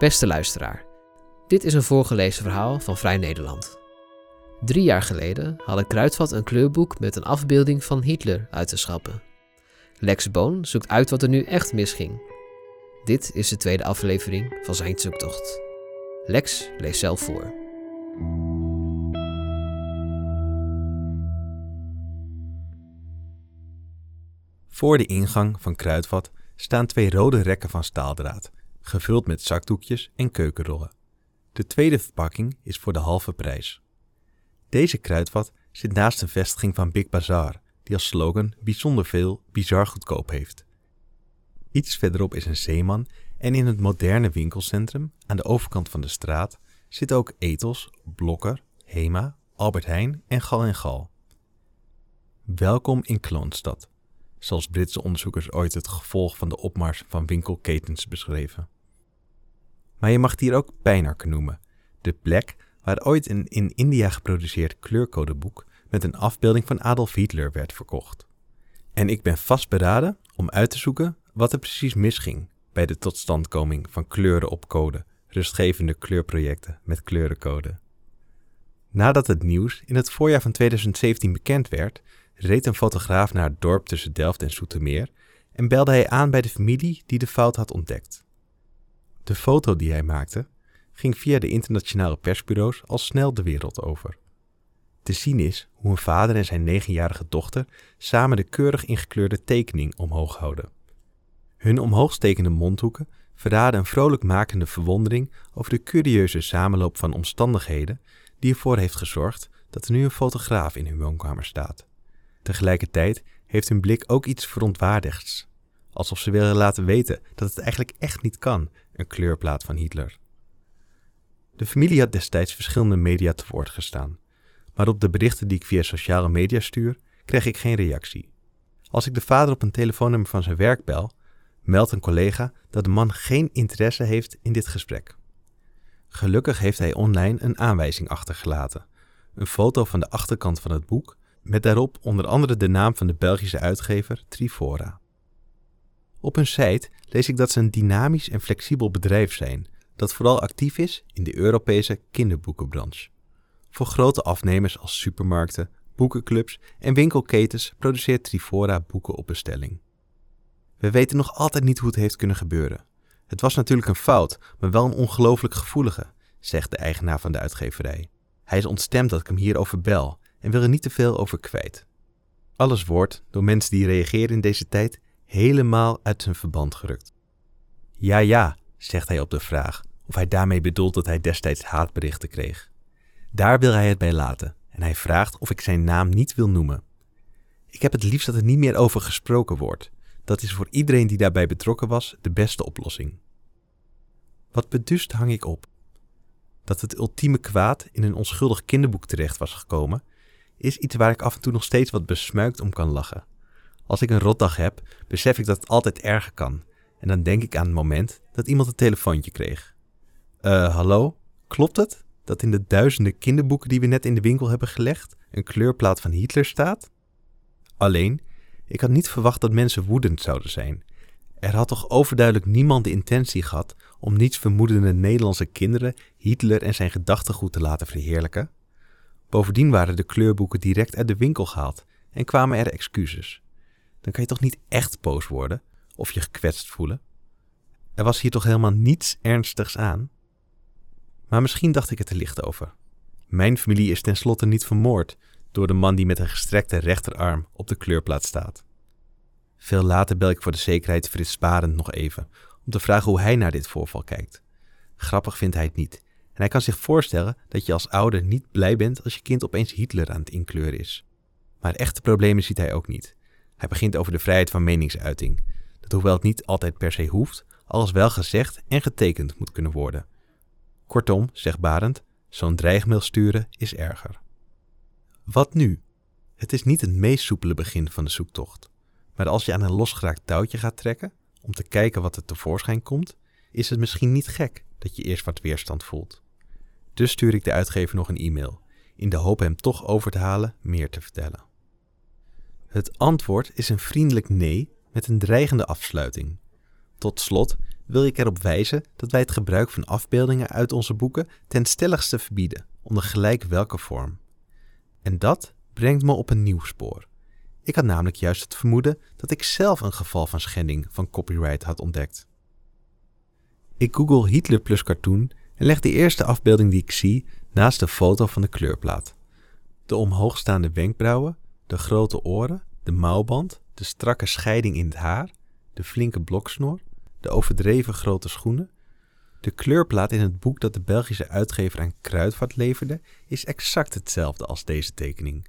Beste luisteraar, dit is een voorgelezen verhaal van Vrij Nederland. Drie jaar geleden had Kruidvat een kleurboek met een afbeelding van Hitler uit te schappen. Lex Boon zoekt uit wat er nu echt misging. Dit is de tweede aflevering van zijn zoektocht. Lex leest zelf voor. Voor de ingang van Kruidvat staan twee rode rekken van staaldraad, gevuld met zakdoekjes en keukenrollen. De tweede verpakking is voor de halve prijs. Deze kruidvat zit naast een vestiging van Big Bazaar, die als slogan bijzonder veel bizar goedkoop heeft. Iets verderop is een zeeman en in het moderne winkelcentrum aan de overkant van de straat zitten ook Ethos, Blokker, Hema, Albert Heijn en Gal en Gal. Welkom in Kloonstad, zoals Britse onderzoekers ooit het gevolg van de opmars van winkelketens beschreven. Maar je mag hier ook Pijnarken noemen, de plek waar ooit een in India geproduceerd kleurcodeboek met een afbeelding van Adolf Hitler werd verkocht. En ik ben vastberaden om uit te zoeken wat er precies misging bij de totstandkoming van kleuren op code, rustgevende kleurprojecten met kleurencode. Nadat het nieuws in het voorjaar van 2017 bekend werd, reed een fotograaf naar het dorp tussen Delft en Soetermeer en belde hij aan bij de familie die de fout had ontdekt. De foto die hij maakte ging via de internationale persbureaus al snel de wereld over. Te zien is hoe een vader en zijn negenjarige dochter samen de keurig ingekleurde tekening omhoog houden. Hun omhoogstekende mondhoeken verraden een vrolijk makende verwondering over de curieuze samenloop van omstandigheden die ervoor heeft gezorgd dat er nu een fotograaf in hun woonkamer staat. Tegelijkertijd heeft hun blik ook iets verontwaardigds, alsof ze willen laten weten dat het eigenlijk echt niet kan, een kleurplaat van Hitler. De familie had destijds verschillende media te woord gestaan, maar op de berichten die ik via sociale media stuur, kreeg ik geen reactie. Als ik de vader op een telefoonnummer van zijn werk bel, meldt een collega dat de man geen interesse heeft in dit gesprek. Gelukkig heeft hij online een aanwijzing achtergelaten. Een foto van de achterkant van het boek, met daarop onder andere de naam van de Belgische uitgever Trifora. Op hun site lees ik dat ze een dynamisch en flexibel bedrijf zijn, dat vooral actief is in de Europese kinderboekenbranche. Voor grote afnemers als supermarkten, boekenclubs en winkelketens produceert Trifora boeken op bestelling. We weten nog altijd niet hoe het heeft kunnen gebeuren. Het was natuurlijk een fout, maar wel een ongelooflijk gevoelige, zegt de eigenaar van de uitgeverij. Hij is ontstemd dat ik hem hierover bel en wil er niet te veel over kwijt. Alles wordt, door mensen die reageren in deze tijd, helemaal uit zijn verband gerukt. Ja, ja, zegt hij op de vraag of hij daarmee bedoelt dat hij destijds haatberichten kreeg. Daar wil hij het bij laten en hij vraagt of ik zijn naam niet wil noemen. Ik heb het liefst dat er niet meer over gesproken wordt. Dat is voor iedereen die daarbij betrokken was de beste oplossing. Wat bedust hang ik op. Dat het ultieme kwaad in een onschuldig kinderboek terecht was gekomen, is iets waar ik af en toe nog steeds wat besmuikt om kan lachen. Als ik een rotdag heb, besef ik dat het altijd erger kan. En dan denk ik aan het moment dat iemand een telefoontje kreeg. Uh, hallo? Klopt het dat in de duizenden kinderboeken die we net in de winkel hebben gelegd een kleurplaat van Hitler staat? Alleen, ik had niet verwacht dat mensen woedend zouden zijn. Er had toch overduidelijk niemand de intentie gehad om niets vermoedende Nederlandse kinderen Hitler en zijn gedachtegoed te laten verheerlijken? Bovendien waren de kleurboeken direct uit de winkel gehaald en kwamen er excuses. Dan kan je toch niet echt boos worden of je gekwetst voelen? Er was hier toch helemaal niets ernstigs aan? Maar misschien dacht ik het te licht over. Mijn familie is tenslotte niet vermoord door de man die met een gestrekte rechterarm op de kleurplaat staat. Veel later bel ik voor de zekerheid Frits Sparend nog even om te vragen hoe hij naar dit voorval kijkt. Grappig vindt hij het niet hij kan zich voorstellen dat je als ouder niet blij bent als je kind opeens Hitler aan het inkleuren is. Maar echte problemen ziet hij ook niet. Hij begint over de vrijheid van meningsuiting, dat hoewel het niet altijd per se hoeft, alles wel gezegd en getekend moet kunnen worden. Kortom, zegt Barend, zo'n dreigmail sturen is erger. Wat nu? Het is niet het meest soepele begin van de zoektocht. Maar als je aan een losgeraakt touwtje gaat trekken, om te kijken wat er tevoorschijn komt, is het misschien niet gek dat je eerst wat weerstand voelt. Dus stuur ik de uitgever nog een e-mail, in de hoop hem toch over te halen meer te vertellen. Het antwoord is een vriendelijk nee met een dreigende afsluiting. Tot slot wil ik erop wijzen dat wij het gebruik van afbeeldingen uit onze boeken ten stelligste verbieden, onder gelijk welke vorm. En dat brengt me op een nieuw spoor. Ik had namelijk juist het vermoeden dat ik zelf een geval van schending van copyright had ontdekt. Ik google Hitler cartoon en leg de eerste afbeelding die ik zie naast de foto van de kleurplaat. De omhoogstaande wenkbrauwen, de grote oren, de mouwband, de strakke scheiding in het haar, de flinke bloksnor, de overdreven grote schoenen. De kleurplaat in het boek dat de Belgische uitgever aan Kruidvat leverde is exact hetzelfde als deze tekening.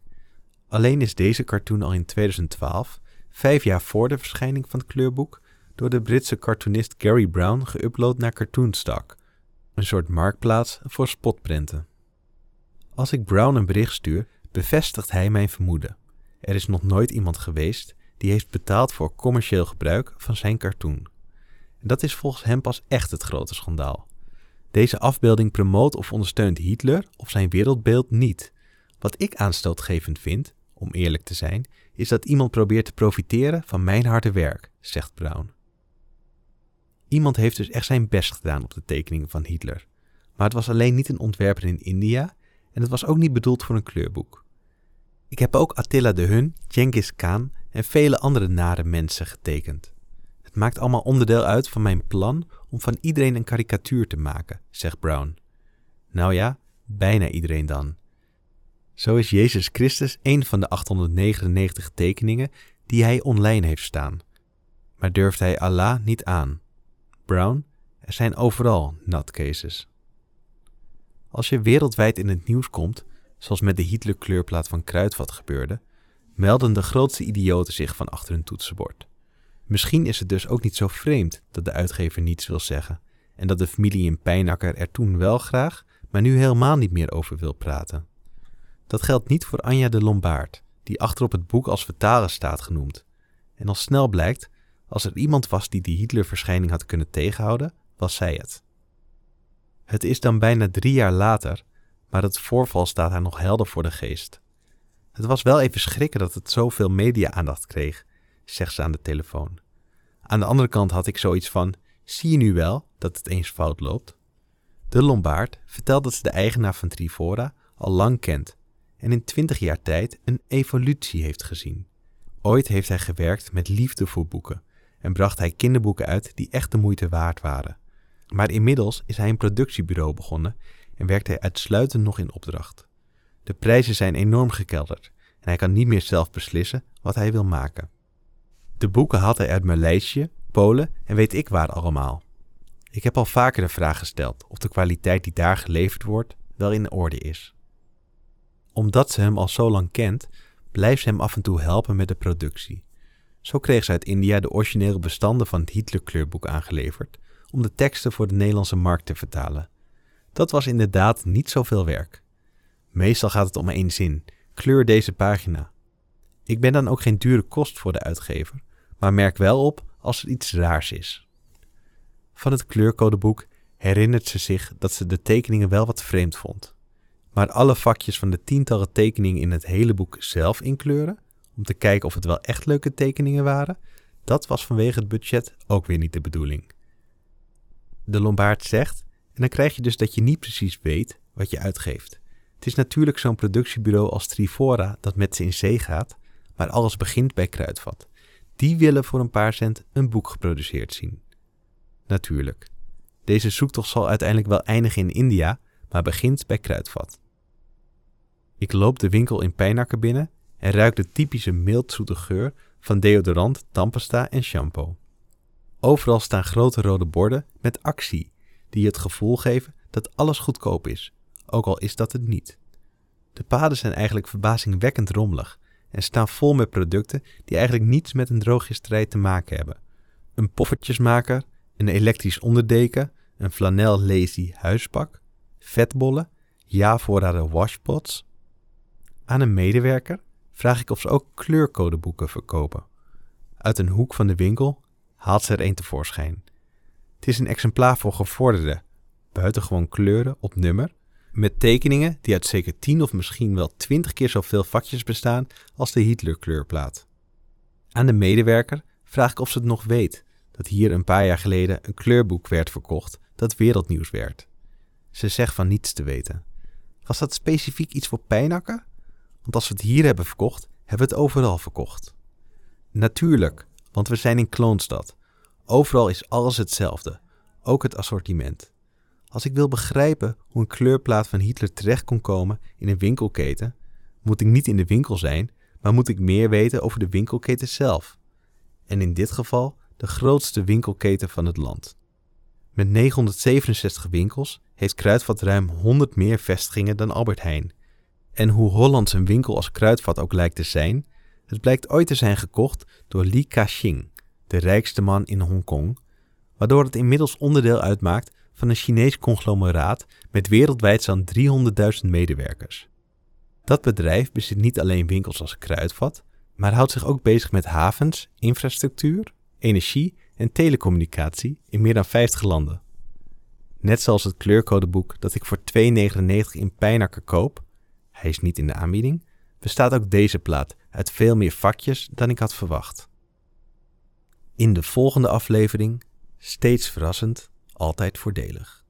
Alleen is deze cartoon al in 2012, vijf jaar voor de verschijning van het kleurboek, door de Britse cartoonist Gary Brown geüpload naar Cartoonstock, een soort marktplaats voor spotprenten. Als ik Brown een bericht stuur, bevestigt hij mijn vermoeden. Er is nog nooit iemand geweest die heeft betaald voor commercieel gebruik van zijn cartoon. Dat is volgens hem pas echt het grote schandaal. Deze afbeelding promoot of ondersteunt Hitler of zijn wereldbeeld niet. Wat ik aanstootgevend vind, om eerlijk te zijn, is dat iemand probeert te profiteren van mijn harde werk, zegt Brown. Iemand heeft dus echt zijn best gedaan op de tekeningen van Hitler. Maar het was alleen niet een ontwerper in India en het was ook niet bedoeld voor een kleurboek. Ik heb ook Attila de Hun, Genghis Khan en vele andere nare mensen getekend. Het maakt allemaal onderdeel uit van mijn plan om van iedereen een karikatuur te maken, zegt Brown. Nou ja, bijna iedereen dan. Zo is Jezus Christus een van de 899 tekeningen die hij online heeft staan. Maar durft hij Allah niet aan? Brown, er zijn overal nutcases. Als je wereldwijd in het nieuws komt, zoals met de Hitler-kleurplaat van Kruidvat gebeurde, melden de grootste idioten zich van achter hun toetsenbord. Misschien is het dus ook niet zo vreemd dat de uitgever niets wil zeggen en dat de familie in Pijnakker er toen wel graag, maar nu helemaal niet meer over wil praten. Dat geldt niet voor Anja de Lombard, die achterop het boek als vertaler staat genoemd. En al snel blijkt, als er iemand was die die Hitler-verschijning had kunnen tegenhouden, was zij het. Het is dan bijna drie jaar later, maar het voorval staat haar nog helder voor de geest. Het was wel even schrikken dat het zoveel media-aandacht kreeg, zegt ze aan de telefoon. Aan de andere kant had ik zoiets van: zie je nu wel dat het eens fout loopt? De Lombard vertelt dat ze de eigenaar van Trifora al lang kent en in twintig jaar tijd een evolutie heeft gezien. Ooit heeft hij gewerkt met liefde voor boeken en bracht hij kinderboeken uit die echt de moeite waard waren. Maar inmiddels is hij een productiebureau begonnen en werkt hij uitsluitend nog in opdracht. De prijzen zijn enorm gekelderd en hij kan niet meer zelf beslissen wat hij wil maken. De boeken haalt hij uit Maleisië, Polen en weet ik waar allemaal. Ik heb al vaker de vraag gesteld of de kwaliteit die daar geleverd wordt wel in orde is. Omdat ze hem al zo lang kent, blijft ze hem af en toe helpen met de productie. Zo kreeg ze uit India de originele bestanden van het Hitler-kleurboek aangeleverd om de teksten voor de Nederlandse markt te vertalen. Dat was inderdaad niet zoveel werk. Meestal gaat het om één zin: kleur deze pagina. Ik ben dan ook geen dure kost voor de uitgever, maar merk wel op als er iets raars is. Van het kleurcodeboek herinnert ze zich dat ze de tekeningen wel wat vreemd vond. Maar alle vakjes van de tientallen tekeningen in het hele boek zelf inkleuren, om te kijken of het wel echt leuke tekeningen waren, dat was vanwege het budget ook weer niet de bedoeling. De Lombard zegt, en dan krijg je dus dat je niet precies weet wat je uitgeeft. Het is natuurlijk zo'n productiebureau als Trifora dat met ze in zee gaat, maar alles begint bij Kruidvat. Die willen voor een paar cent een boek geproduceerd zien. Natuurlijk. Deze zoektocht zal uiteindelijk wel eindigen in India, maar begint bij Kruidvat. Ik loop de winkel in Pijnakker binnen en ruik de typische mildzoete geur van deodorant, tandpasta en shampoo. Overal staan grote rode borden met actie, die het gevoel geven dat alles goedkoop is, ook al is dat het niet. De paden zijn eigenlijk verbazingwekkend rommelig en staan vol met producten die eigenlijk niets met een drooggisterij te maken hebben. Een poffertjesmaker, een elektrisch onderdeken, een flanel lazy huispak, vetbollen, ja-voorraden washpots. Aan een medewerker vraag ik of ze ook kleurcodeboeken verkopen. Uit een hoek van de winkel haalt ze er een tevoorschijn. Het is een exemplaar voor gevorderden, buitengewoon kleuren op nummer, met tekeningen die uit zeker 10 of misschien wel 20 keer zoveel vakjes bestaan als de Hitler-kleurplaat. Aan de medewerker vraag ik of ze het nog weet, dat hier een paar jaar geleden een kleurboek werd verkocht dat wereldnieuws werd. Ze zegt van niets te weten. Was dat specifiek iets voor pijnakken? Want als we het hier hebben verkocht, hebben we het overal verkocht. Natuurlijk, want we zijn in Kloonstad. Overal is alles hetzelfde, ook het assortiment. Als ik wil begrijpen hoe een kleurplaat van Hitler terecht kon komen in een winkelketen, moet ik niet in de winkel zijn, maar moet ik meer weten over de winkelketen zelf. En in dit geval de grootste winkelketen van het land. Met 967 winkels heeft Kruidvat ruim 100 meer vestigingen dan Albert Heijn. En hoe Hollands een winkel als Kruidvat ook lijkt te zijn, het blijkt ooit te zijn gekocht door Li Ka-shing, de rijkste man in Hongkong, waardoor het inmiddels onderdeel uitmaakt van een Chinees conglomeraat met wereldwijd zo'n 300.000 medewerkers. Dat bedrijf bezit niet alleen winkels als Kruidvat, maar houdt zich ook bezig met havens, infrastructuur, energie en telecommunicatie in meer dan 50 landen. Net zoals het kleurcodeboek dat ik voor 2,99 in Pijnakker koop, hij is niet in de aanbieding, bestaat ook deze plaat uit veel meer vakjes dan ik had verwacht. In de volgende aflevering, steeds verrassend, altijd voordelig.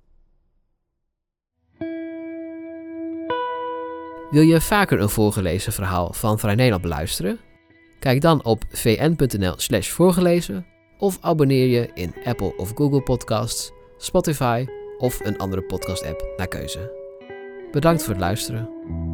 Wil je vaker een voorgelezen verhaal van Vrij Nederland beluisteren? Kijk dan op vn.nl/slash voorgelezen of abonneer je in Apple of Google Podcasts, Spotify of een andere podcast-app naar keuze. Bedankt voor het luisteren.